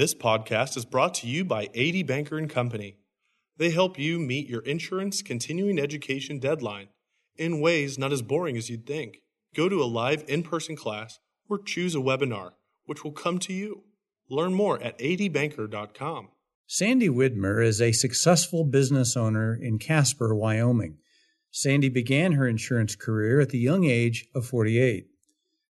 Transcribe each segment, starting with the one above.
This podcast is brought to you by A.D. Banker and Company. They help you meet your insurance continuing education deadline in ways not as boring as you'd think. Go to a live in-person class or choose a webinar, which will come to you. Learn more at adbanker.com. Sandy Widmer is a successful business owner in Casper, Wyoming. Sandy began her insurance career at the young age of 48.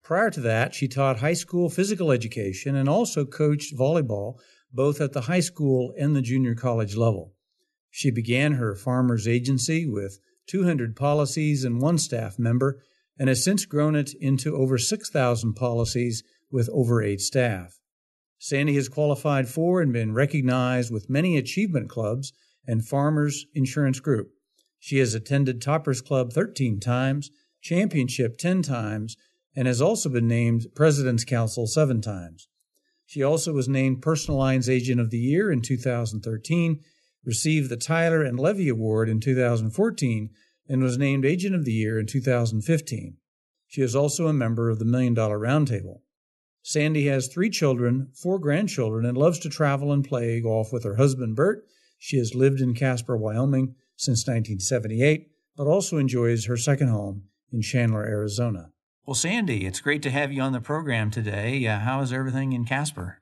Prior to that, she taught high school physical education and also coached volleyball both at the high school and the junior college level. She began her farmer's agency with 200 policies and one staff member and has since grown it into over 6,000 policies with over eight staff. Sandy has qualified for and been recognized with many achievement clubs and Farmers Insurance Group. She has attended Toppers Club 13 times, Championship 10 times, and has also been named President's Council seven times. She also was named Personal Lines Agent of the Year in 2013, received the Tyler and Leavey Award in 2014, and was named Agent of the Year in 2015. She is also a member of the Million Dollar Roundtable. Sandy has three children, four grandchildren, and loves to travel and play golf with her husband, Bert. She has lived in Casper, Wyoming since 1978, but also enjoys her second home in Chandler, Arizona. Well, Sandy, it's great to have you on the program today. Uh, how is everything in Casper?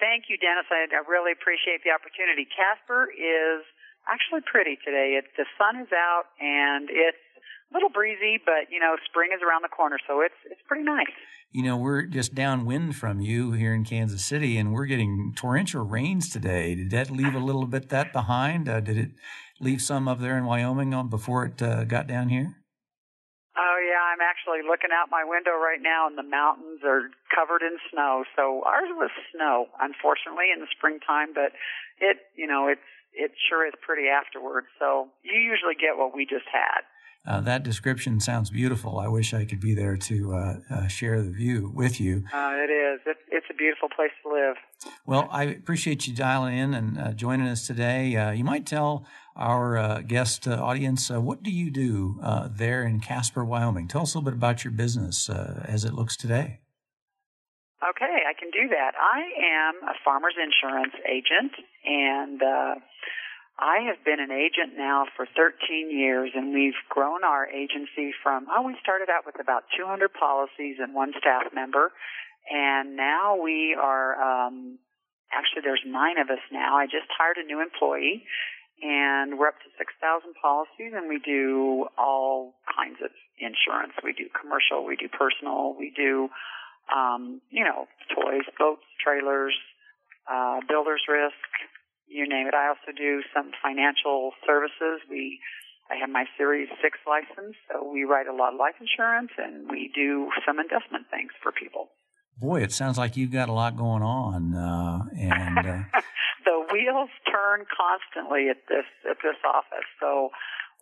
Thank you, Dennis. I, I really appreciate the opportunity. Casper is actually pretty today. It, the sun is out and it's a little breezy, but you know, spring is around the corner, so it's it's pretty nice. You know, we're just downwind from you here in Kansas City, and we're getting torrential rains today. Did that leave a little bit that behind? Uh, did it leave some up there in Wyoming on before it uh, got down here? Oh yeah, I'm actually looking out my window right now, and the mountains are covered in snow. So ours was snow, unfortunately, in the springtime, but it, you know, it's it sure is pretty afterwards. So you usually get what we just had. Uh, that description sounds beautiful. I wish I could be there to uh, uh, share the view with you. Uh, it is. It's, it's, a beautiful place to live. Well, I appreciate you dialing in and uh, joining us today. Uh, you might tell our uh, guest uh, audience, uh, what do you do uh, there in Casper, Wyoming? Tell us a little bit about your business uh, as it looks today. Okay, I can do that. I am a farmer's insurance agent, and uh, I have been an agent now for 13 years, and we've grown our agency from, oh, we started out with about 200 policies and one staff member, and now we are, um, actually there's nine of us now. I just hired a new employee, and we're up to 6,000 policies and we do all kinds of insurance. We do commercial, we do personal, we do, um, you know, toys, boats, trailers, uh, builder's risk, you name it. I also do some financial services. We, I have my Series 6 license, so we write a lot of life insurance and we do some investment things for people. Boy, it sounds like you've got a lot going on, uh, and uh, the wheels turn constantly at this at this office. So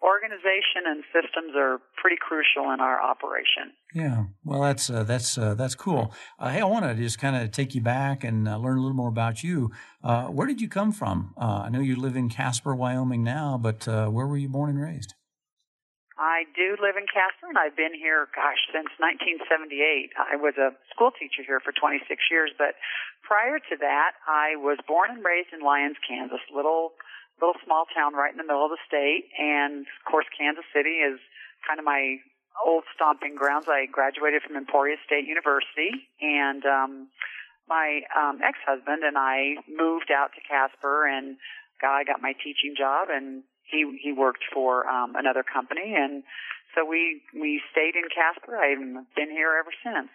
organization and systems are pretty crucial in our operation. Yeah, well, that's uh, that's uh, that's cool. Uh, hey, I want to just kind of take you back and uh, learn a little more about you. Uh, where did you come from? Uh, I know you live in Casper, Wyoming now, but where were you born and raised? I do live in Casper, and I've been here, gosh, since 1978. I was a school teacher here for 26 years, but prior to that, I was born and raised in Lyons, Kansas, little little small town right in the middle of the state. And of course, Kansas City is kind of my old stomping grounds. I graduated from Emporia State University, and um, my um, ex-husband and I moved out to Casper, and I got my teaching job and he he worked for um, another company, and so we we stayed in Casper. I've been here ever since.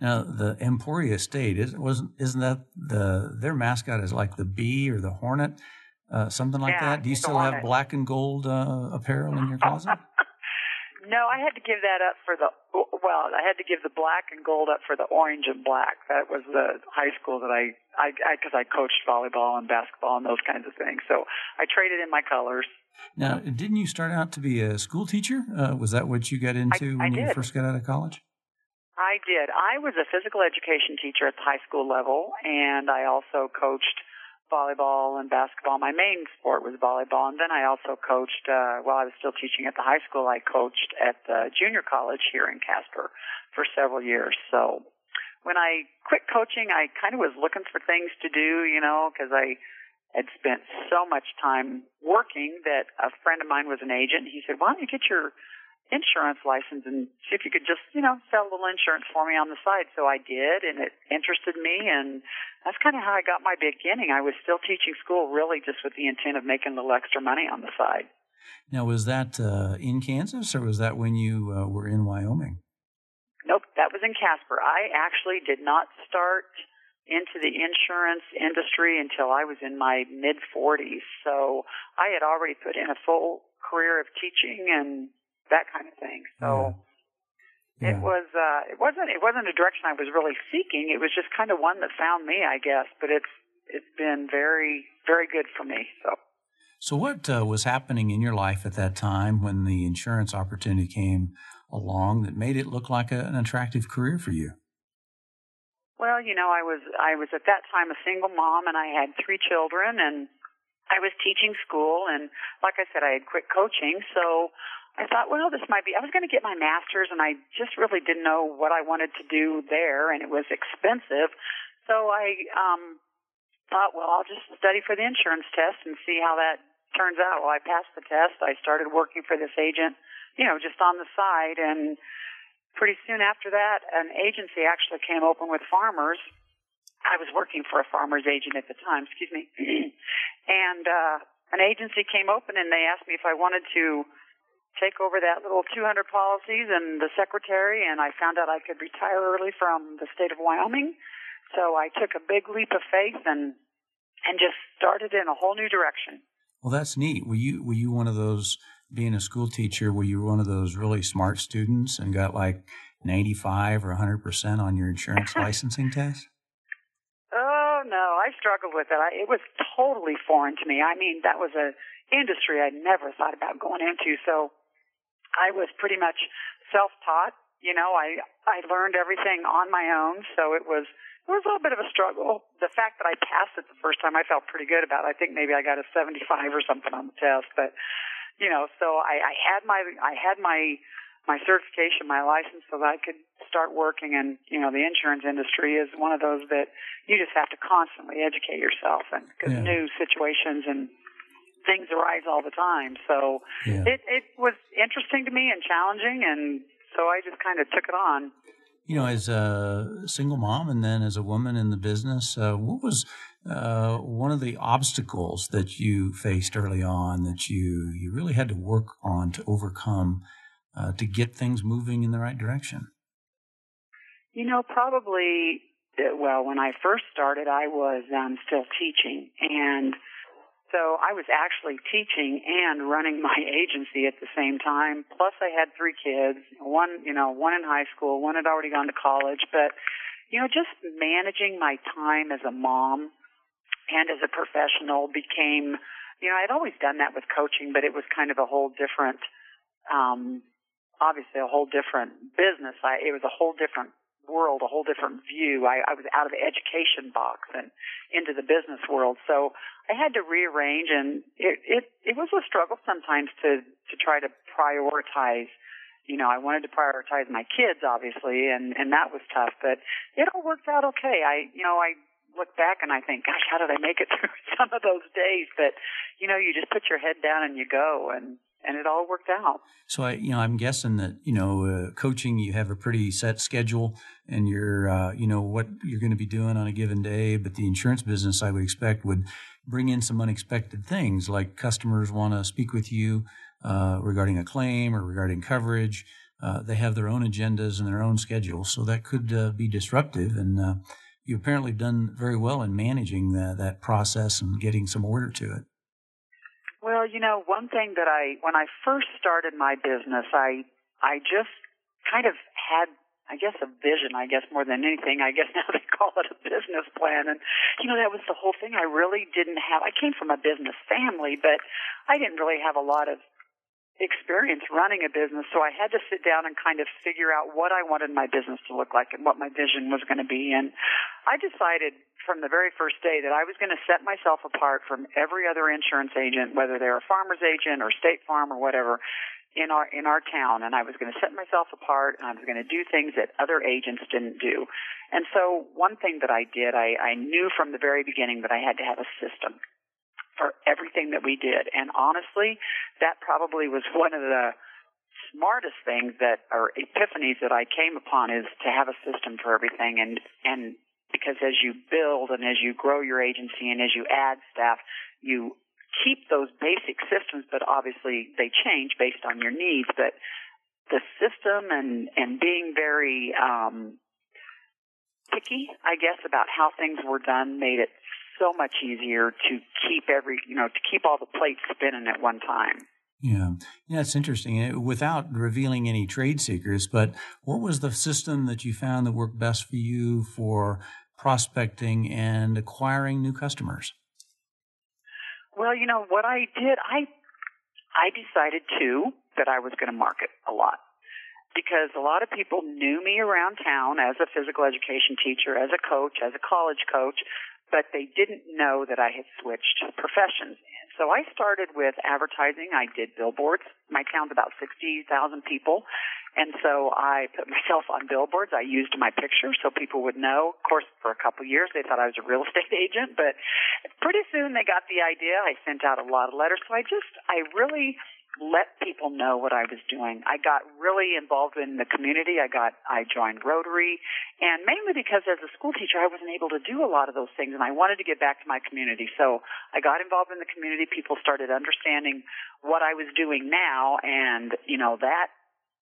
Now the Emporia State is wasn't isn't that the their mascot is like the bee or the hornet, uh, something like yeah, that? Do you still have black and gold uh, apparel in your closet? No, I had to give that up for the well. I had to give the black and gold up for the orange and black. That was the high school that I I because I, I coached volleyball and basketball and those kinds of things. So I traded in my colors. Now, didn't you start out to be a school teacher? Uh, was that what you got into I, when I you first got out of college? I did. I was a physical education teacher at the high school level, and I also coached volleyball and basketball. My main sport was volleyball, and then I also coached. Uh, while I was still teaching at the high school, I coached at the junior college here in Casper for several years. So when I quit coaching, I kind of was looking for things to do, you know, because I had spent so much time working that a friend of mine was an agent. He said, "Why don't you get your insurance license and see if you could just, you know, sell a little insurance for me on the side?" So I did, and it interested me, and that's kind of how I got my beginning. I was still teaching school, really, just with the intent of making a little extra money on the side. Now, was that uh, in Kansas, or was that when you uh, were in Wyoming? Nope, that was in Casper. I actually did not start into the insurance industry until I was in my mid 40s. So I had already put in a full career of teaching and that kind of thing. So yeah. Yeah. it was uh it wasn't it wasn't a direction I was really seeking. It was just kind of one that found me, I guess, but it's it's been very very good for me. So so, what uh, was happening in your life at that time when the insurance opportunity came along that made it look like a, an attractive career for you? Well, you know, I was I was at that time a single mom, and I had three children, and I was teaching school, and like I said, I had quit coaching, so I thought, well, this might be. I was going to get my master's, and I just really didn't know what I wanted to do there, and it was expensive. So I um, thought, well, I'll just study for the insurance test and see how that turns out, well, I passed the test. I started working for this agent, you know, just on the side. And pretty soon after that, an agency actually came open with farmers. I was working for a farmer's agent at the time, excuse me. and uh, an agency came open and they asked me if I wanted to take over that little 200 policies and the secretary. And I found out I could retire early from the state of Wyoming. So I took a big leap of faith and and just started in a whole new direction. Well, that's neat. Were you were you one of those being a school teacher? Were you one of those really smart students and got like ninety five or hundred percent on your insurance licensing test? Oh no, I struggled with it. I, it was totally foreign to me. I mean, that was a industry I never thought about going into. So I was pretty much self taught. You know, I I learned everything on my own. So it was it was a little bit of a struggle. The fact that I passed it the first time, I felt pretty good about. It. I think maybe I got a 75 or something on the test, but you know, so I, I had my I had my my certification, my license, so that I could start working. And you know, the insurance industry is one of those that you just have to constantly educate yourself, and because yeah. new situations and things arise all the time. So yeah. it it was interesting to me and challenging, and so I just kind of took it on you know, as a single mom and then as a woman in the business, uh, what was uh, one of the obstacles that you faced early on that you you really had to work on to overcome uh, to get things moving in the right direction? You know, probably. Uh, well, when I first started, I was um, still teaching, and so I was actually teaching and running my agency at the same time. Plus I had three kids, one, you know, one in high school, one had already gone to college, but you know, just managing my time as a mom and as a professional became, you know, I'd always done that with coaching, but it was kind of a whole different, um, obviously a whole different business. I, it was a whole different world, a whole different view. I, I was out of the education box and into the business world. So I had to rearrange and it, it, it was a struggle sometimes to, to try to prioritize. You know, I wanted to prioritize my kids, obviously, and, and that was tough, but it all worked out okay. I, you know, I look back and I think, gosh, how did I make it through some of those days? But, you know, you just put your head down and you go and, and it all worked out. So I, you know, I'm guessing that you know, uh, coaching you have a pretty set schedule, and you're, uh, you know, what you're going to be doing on a given day. But the insurance business, I would expect, would bring in some unexpected things, like customers want to speak with you uh, regarding a claim or regarding coverage. Uh, they have their own agendas and their own schedules, so that could uh, be disruptive. And uh, you apparently done very well in managing the, that process and getting some order to it. Well, you know, one thing that I, when I first started my business, I, I just kind of had, I guess, a vision, I guess, more than anything. I guess now they call it a business plan. And, you know, that was the whole thing. I really didn't have, I came from a business family, but I didn't really have a lot of experience running a business. So I had to sit down and kind of figure out what I wanted my business to look like and what my vision was going to be. And I decided from the very first day that I was going to set myself apart from every other insurance agent, whether they're a farmer's agent or State Farm or whatever. in our in our town and I was going to set myself apart and I was going to do things that other agents didn't do. And so one thing that I did, I, I knew from the very beginning that I had to have a system for everything that we did. And honestly, that probably was one of the smartest things that or epiphanies that I came upon is to have a system for everything and and because as you build and as you grow your agency and as you add staff, you keep those basic systems, but obviously they change based on your needs. But the system and and being very um, picky, I guess, about how things were done made it so much easier to keep every you know to keep all the plates spinning at one time. Yeah, yeah, it's interesting. Uh, without revealing any trade secrets, but what was the system that you found that worked best for you for prospecting and acquiring new customers? Well, you know what I did, I I decided too that I was going to market a lot because a lot of people knew me around town as a physical education teacher, as a coach, as a college coach, but they didn't know that I had switched professions. So I started with advertising. I did billboards. My town's about 60,000 people. And so I put myself on billboards. I used my picture so people would know. Of course, for a couple of years, they thought I was a real estate agent, but pretty soon they got the idea. I sent out a lot of letters. So I just, I really let people know what I was doing. I got really involved in the community. I got, I joined Rotary and mainly because as a school teacher, I wasn't able to do a lot of those things and I wanted to get back to my community. So I got involved in the community. People started understanding what I was doing now and, you know, that,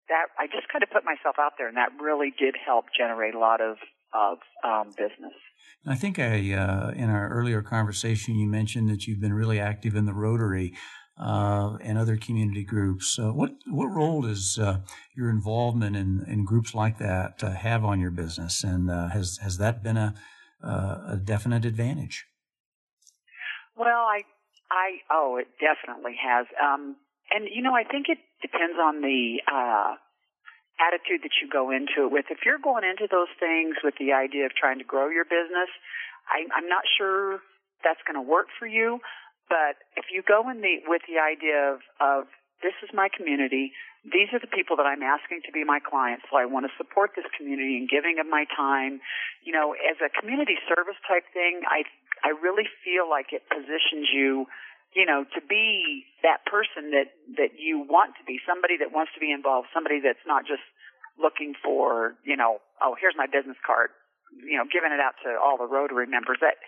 that I just kind of put myself out there and that really did help generate a lot of, of, um, business. I think I, uh, in our earlier conversation, you mentioned that you've been really active in the Rotary uh, and other community groups. Uh, what what role does uh, your involvement in, in groups like that uh, have on your business, and uh, has has that been a uh, a definite advantage? Well, I I oh, it definitely has. Um, and you know, I think it depends on the attitude that you go into it with. If you're going into those things with the idea of trying to grow your business, I, I'm not sure that's going to work for you. But if you go in the with the idea of, of this is my community, these are the people that I'm asking to be my clients, so I want to support this community and giving of my time. You know, as a community service type thing, I I really feel like it positions you, you know, to be that person that that you want to be, somebody that wants to be involved, somebody that's not just looking for, you know, oh, here's my business card, you know, giving it out to all the Rotary members. That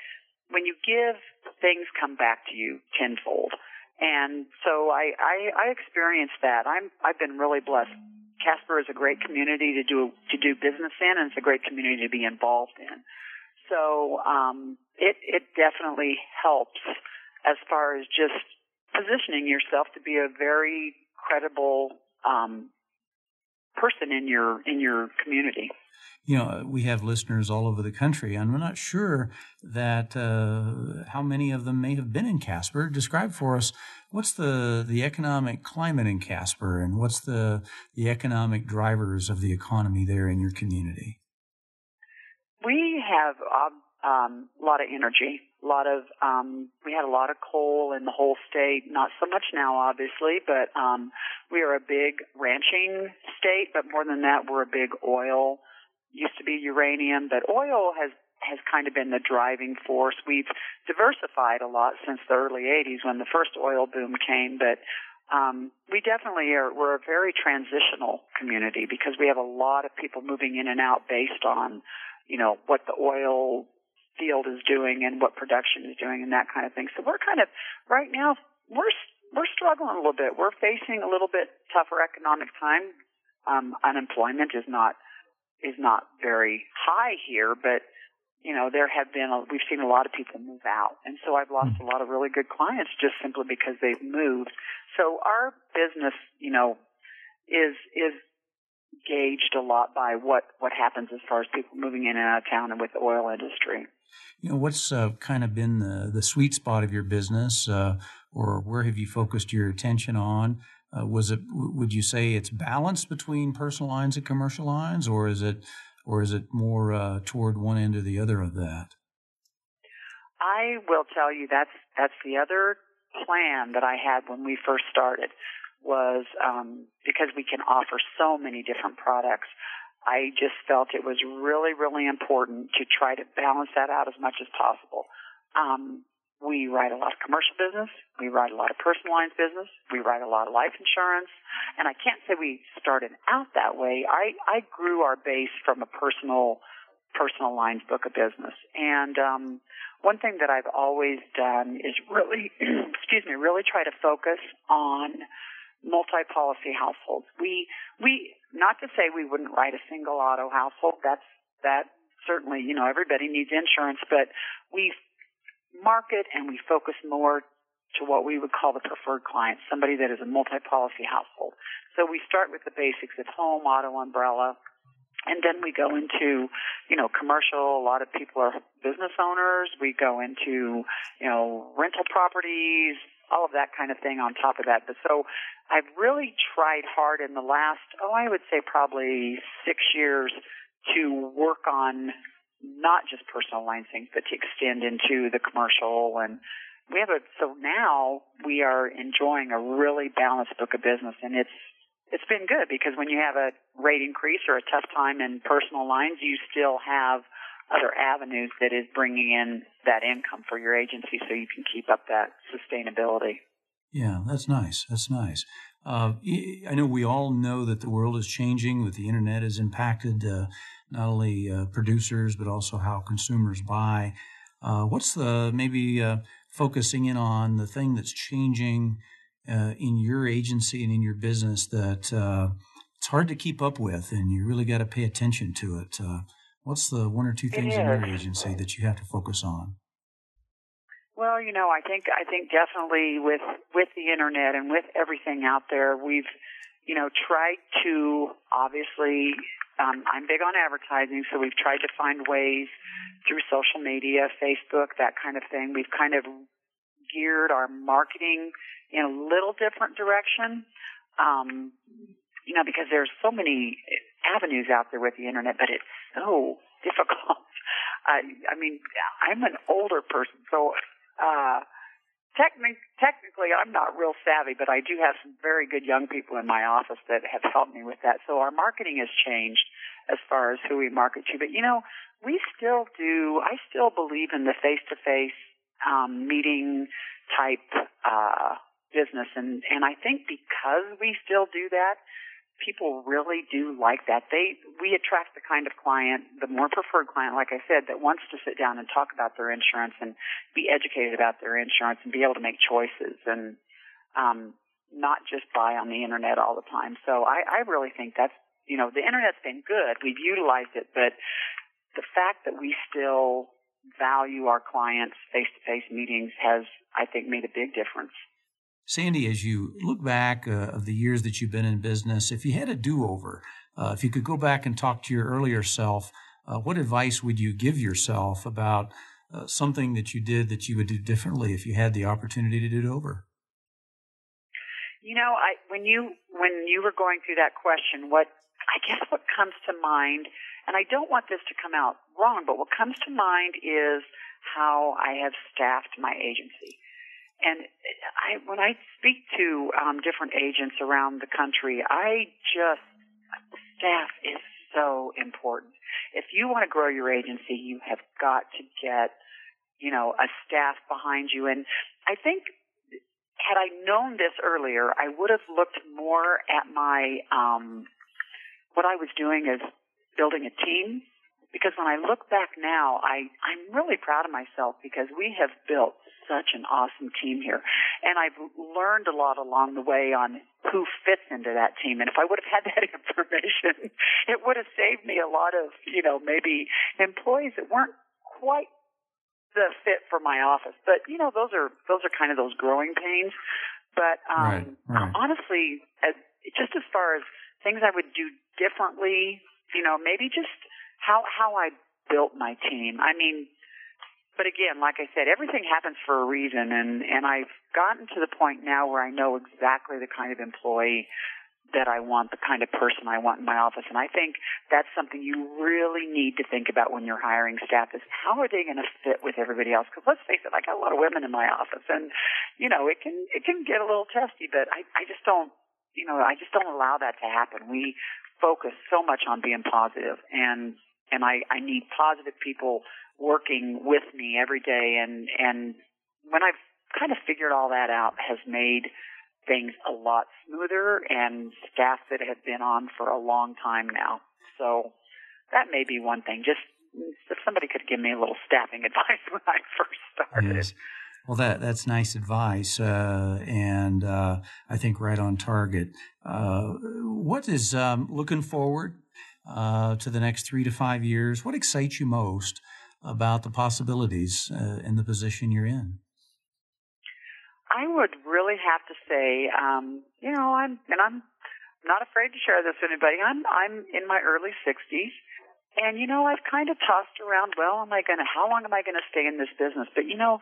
when you give, things come back to you tenfold. And so I, I, I experienced that. I'm, I've been really blessed. Casper is a great community to do, to do business in and it's a great community to be involved in. So, um, it, it definitely helps as far as just positioning yourself to be a very credible, um, person in your, in your community you know, we have listeners all over the country, and we're not sure that uh, how many of them may have been in Casper. Describe for us what's the the economic climate in Casper, and what's the the economic drivers of the economy there in your community. We have um, um a lot of energy, a lot of um, we had a lot of coal in the whole state. Not so much now, obviously, but um, we are a big ranching state. But more than that, we're a big oil used to be uranium, but oil has has kind of been the driving force. We've diversified a lot since the early 80s when the first oil boom came, but um, we definitely are we're a very transitional community because we have a lot of people moving in and out based on you know what the oil field is doing and what production is doing and that kind of thing. So we're kind of right now we're we're struggling a little bit. We're facing a little bit tougher economic time. Um, unemployment is not is not very high here, but you know, there have been, a, we've seen a lot of people move out. And so I've lost mm-hmm. a lot of really good clients just simply because they've moved. So our business, you know, is, is gauged a lot by what, what happens as far as people moving in and out of town and with the oil industry. You know, what's uh, kind of been the, the sweet spot of your business, uh, or where have you focused your attention on? Uh, was it? Would you say it's balanced between personal lines and commercial lines, or is it, or is it more uh, toward one end or the other of that? I will tell you that's that's the other plan that I had when we first started. was um, because we can offer so many different products. I just felt it was really, really important to try to balance that out as much as possible. Um, we write a lot of commercial business. We write a lot of personal lines business. We write a lot of life insurance. And I can't say we started out that way. I, I grew our base from a personal, personal lines book of business. And, um, one thing that I've always done is really, excuse me, really try to focus on multi-policy households. We, we, not to say we wouldn't write a single auto household. That's, that certainly, you know, everybody needs insurance, but we market and we focus more to what we would call the preferred client, somebody that is a multi-policy household. So we start with the basics at home, auto, umbrella, and then we go into, you know, commercial. A lot of people are business owners. We go into, you know, rental properties, all of that kind of thing on top of that. But so I've really tried hard in the last, oh, I would say probably six years to work on not just personal line things, but to extend into the commercial and we have a so now we are enjoying a really balanced book of business and it's it's been good because when you have a rate increase or a tough time in personal lines you still have other avenues that is bringing in that income for your agency so you can keep up that sustainability yeah that's nice that's nice uh, I know we all know that the world is changing, that the internet has impacted uh, not only uh, producers but also how consumers buy. Uh, what's the maybe uh, focusing in on the thing that's changing uh, in your agency and in your business that it's hard to keep up with, and you really got to pay attention to it? What's the one or two things in your agency that you have to focus on? Well, you know, I think I think definitely with with the internet and with everything out there, we've you know tried to obviously. Um, I'm big on advertising, so we've tried to find ways through social media, Facebook, that kind of thing. We've kind of geared our marketing in a little different direction. Um, you know, because there's so many avenues out there with the internet, but it's so difficult. I, I mean, I'm an older person, so uh, techni- technically, I'm not real savvy, but I do have some very good young people in my office that have helped me with that. So our marketing has changed as far as who we market to. But you know, we still do. I still believe in the face-to-face um, meeting type uh, business, and and I think because we still do that, people really do like that. They we attract the kind of client, the more preferred client, like I said, that wants to sit down and talk about their insurance and be educated about their insurance and be able to make choices and um, not just buy on the internet all the time. So I, I really think that's you know the internet's been good. We've utilized it, but the fact that we still value our clients face to face meetings has I think made a big difference. Sandy, as you look back uh, of the years that you've been in business, if you had a do over, uh, if you could go back and talk to your earlier self, uh, what advice would you give yourself about uh, something that you did that you would do differently if you had the opportunity to do it over? You know, I when you when you were going through that question, what I guess what comes to mind, and I don't want this to come out wrong, but what comes to mind is how I have staffed my agency. And I, when I speak to um, different agents around the country, I just staff is so important. If you want to grow your agency, you have got to get, you know, a staff behind you. And I think had I known this earlier, I would have looked more at my um, what I was doing as building a team. Because when I look back now, I, I'm really proud of myself because we have built such an awesome team here. And I've learned a lot along the way on who fits into that team. And if I would have had that information, it would have saved me a lot of, you know, maybe employees that weren't quite the fit for my office. But, you know, those are, those are kind of those growing pains. But, um, right, right. honestly, as, just as far as things I would do differently, you know, maybe just how, how I built my team. I mean, but again, like I said, everything happens for a reason, and and I've gotten to the point now where I know exactly the kind of employee that I want, the kind of person I want in my office. And I think that's something you really need to think about when you're hiring staff is how are they going to fit with everybody else? Because let's face it, I got a lot of women in my office and, you know, it can, it can get a little testy, but I, I just don't, you know, I just don't allow that to happen. We focus so much on being positive and and I, I need positive people working with me every day and and when I've kind of figured all that out has made things a lot smoother and staff that have been on for a long time now. So that may be one thing. Just if somebody could give me a little staffing advice when I first started. Yes. Well, that that's nice advice, uh, and uh, I think right on target. Uh, what is um, looking forward uh, to the next three to five years? What excites you most about the possibilities uh, in the position you're in? I would really have to say, um, you know, I'm and I'm not afraid to share this with anybody. I'm I'm in my early 60s. And you know, I've kind of tossed around, well, am I going to how long am I going to stay in this business? But you know,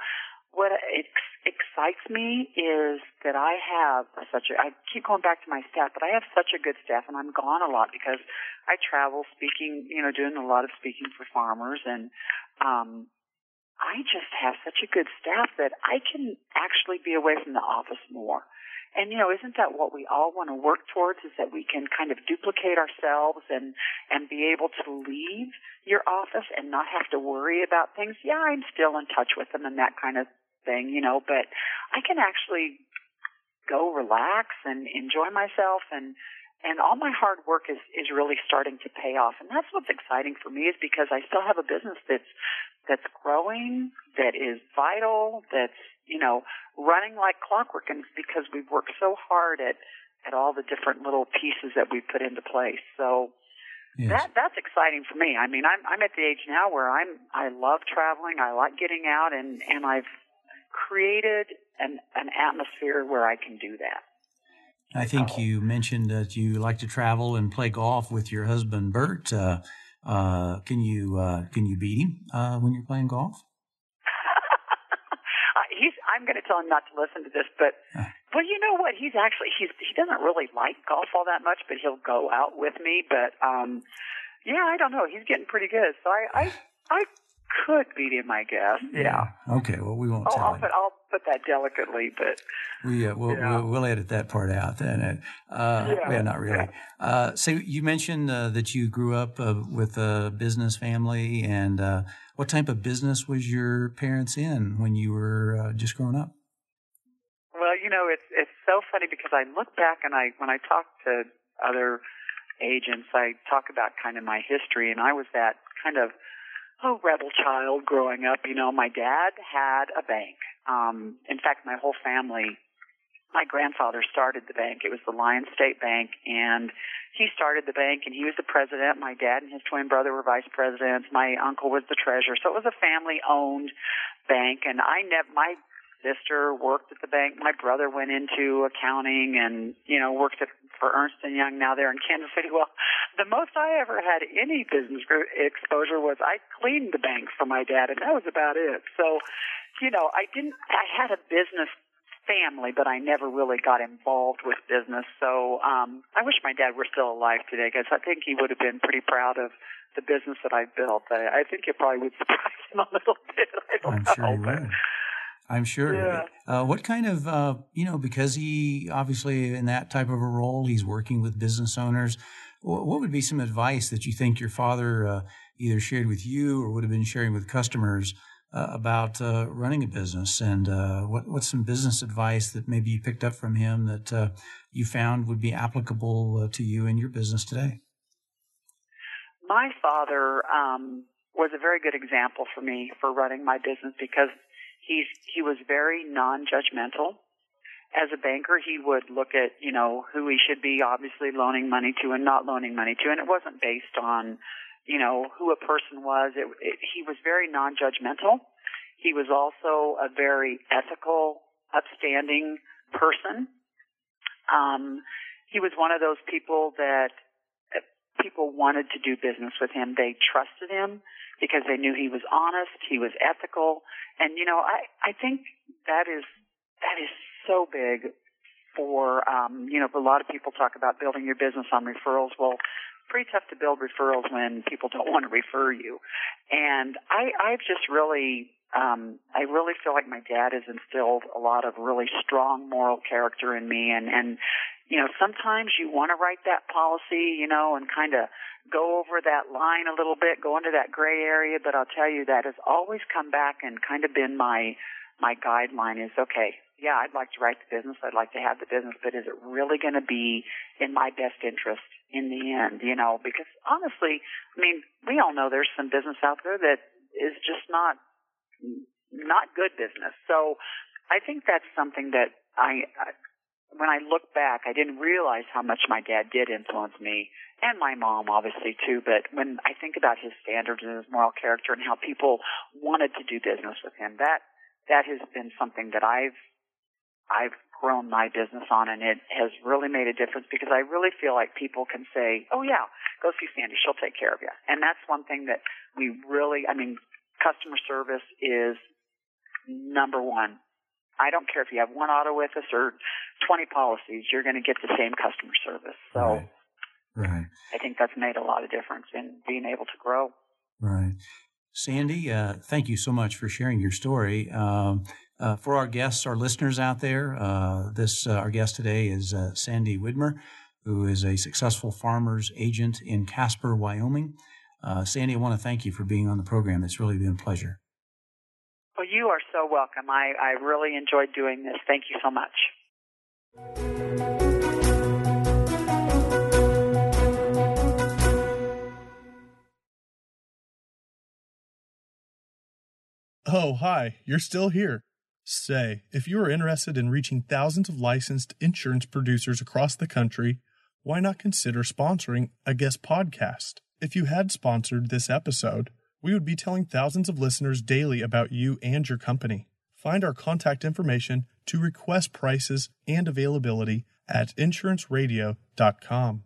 what ex- excites me is that I have such a I keep going back to my staff, but I have such a good staff and I'm gone a lot because I travel speaking, you know, doing a lot of speaking for farmers and um I just have such a good staff that I can actually be away from the office more. And you know, isn't that what we all want to work towards is that we can kind of duplicate ourselves and and be able to leave your office and not have to worry about things. Yeah, I'm still in touch with them and that kind of thing, you know, but I can actually go relax and enjoy myself and and all my hard work is is really starting to pay off and that's what's exciting for me is because I still have a business that's that's growing, that is vital, that's, you know, running like clockwork and because we've worked so hard at, at all the different little pieces that we've put into place. So yes. that, that's exciting for me. I mean, I'm, I'm at the age now where I'm, I love traveling. I like getting out and, and I've created an, an atmosphere where I can do that. I think you mentioned that you like to travel and play golf with your husband, Bert. Uh, uh, can you uh, can you beat him uh, when you're playing golf? he's. I'm going to tell him not to listen to this, but well, you know what? He's actually he's he doesn't really like golf all that much, but he'll go out with me. But um, yeah, I don't know. He's getting pretty good, so I I I could beat him, I guess. Yeah. Okay. Well, we won't oh, tell I'll. Put, I'll put that delicately, but we uh, we'll, yeah. we'll, we'll edit that part out then. Uh, yeah. yeah. not really. Uh, so you mentioned uh, that you grew up uh, with a business family, and uh, what type of business was your parents in when you were uh, just growing up? Well, you know, it's it's so funny because I look back and I when I talk to other agents, I talk about kind of my history, and I was that kind of oh rebel child growing up. You know, my dad had a bank. Um, in fact, my whole family. My grandfather started the bank. It was the Lyons State Bank, and he started the bank, and he was the president. My dad and his twin brother were vice presidents. My uncle was the treasurer. So it was a family-owned bank, and I never. My sister worked at the bank. My brother went into accounting and, you know, worked at, for Ernst and Young now there in Kansas City. Well, the most I ever had any business exposure was I cleaned the bank for my dad and that was about it. So, you know, I didn't, I had a business family, but I never really got involved with business. So, um, I wish my dad were still alive today because I think he would have been pretty proud of the business that I built. I, I think it probably would surprise him a little bit. I don't I'm know. Sure he would. I'm sure. Yeah. Uh, what kind of, uh, you know, because he obviously in that type of a role, he's working with business owners. What would be some advice that you think your father uh, either shared with you or would have been sharing with customers uh, about uh, running a business? And uh, what, what's some business advice that maybe you picked up from him that you found would be applicable to you in your business today? My father um, was a very good example for me for running my business because He's he was very non-judgmental. As a banker, he would look at you know who he should be obviously loaning money to and not loaning money to, and it wasn't based on you know who a person was. It, it, he was very non-judgmental. He was also a very ethical, upstanding person. Um, he was one of those people that people wanted to do business with him. They trusted him because they knew he was honest, he was ethical, and you know, I I think that is that is so big for um, you know, a lot of people talk about building your business on referrals. Well, pretty tough to build referrals when people don't want to refer you. And I I've just really um I really feel like my dad has instilled a lot of really strong moral character in me and and you know, sometimes you want to write that policy, you know, and kind of go over that line a little bit, go into that gray area, but I'll tell you that has always come back and kind of been my my guideline is okay, yeah, I'd like to write the business, I'd like to have the business, but is it really going to be in my best interest in the end, you know? Because honestly, I mean, we all know there's some business out there that is just not not good business. So I think that's something that I, I when I look back, I didn't realize how much my dad did influence me and my mom obviously too, but when I think about his standards and his moral character and how people wanted to do business with him, that that has been something that I've I've grown my business on and it has really made a difference because I really feel like people can say, "Oh yeah, go see Sandy, she'll take care of you." And that's one thing that we really, I mean, customer service is number 1 I don't care if you have one auto with us or 20 policies, you're going to get the same customer service. So right. right. I think that's made a lot of difference in being able to grow. Right. Sandy, uh, thank you so much for sharing your story. Um, uh, for our guests, our listeners out there, uh, this uh, our guest today is uh, Sandy Widmer, who is a successful farmers agent in Casper, Wyoming. Uh, Sandy, I want to thank you for being on the program. It's really been a pleasure. Well, you are so welcome. I, I really enjoyed doing this. Thank you so much. Oh, hi, you're still here. Say, if you are interested in reaching thousands of licensed insurance producers across the country, why not consider sponsoring a guest podcast? If you had sponsored this episode, we would be telling thousands of listeners daily about you and your company. Find our contact information to request prices and availability at insuranceradio.com.